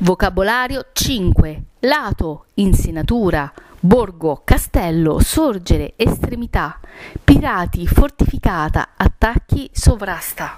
Vocabolario 5. Lato, insenatura, borgo, castello, sorgere, estremità, pirati, fortificata, attacchi, sovrasta.